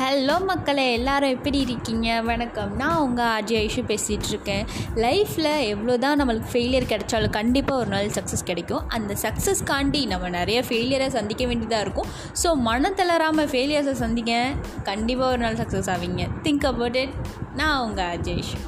Hello மக்களை எல்லாரும் எப்படி இருக்கீங்க? வணக்கம். நான் உங்கள் அஜய் ஐஷு பேசிகிட்டு இருக்கேன் லைஃப்பில் எவ்வளோ தான் நம்மளுக்கு ஃபெயிலியர் கிடைச்சாலும் கண்டிப்பாக ஒரு நாள் சக்ஸஸ் கிடைக்கும். அந்த சக்ஸஸ்க்காண்டி நம்ம நிறைய ஃபெயிலியரை சந்திக்க வேண்டியதாக இருக்கும். ஸோ மனம் தளராமல் ஃபெயிலியர்ஸை சந்திங்க கண்டிப்பாக ஒரு நாள் சக்ஸஸ் ஆவீங்க. திங்க் அபவுட் இட் நான் உங்கள் அஜய் ஐஷு.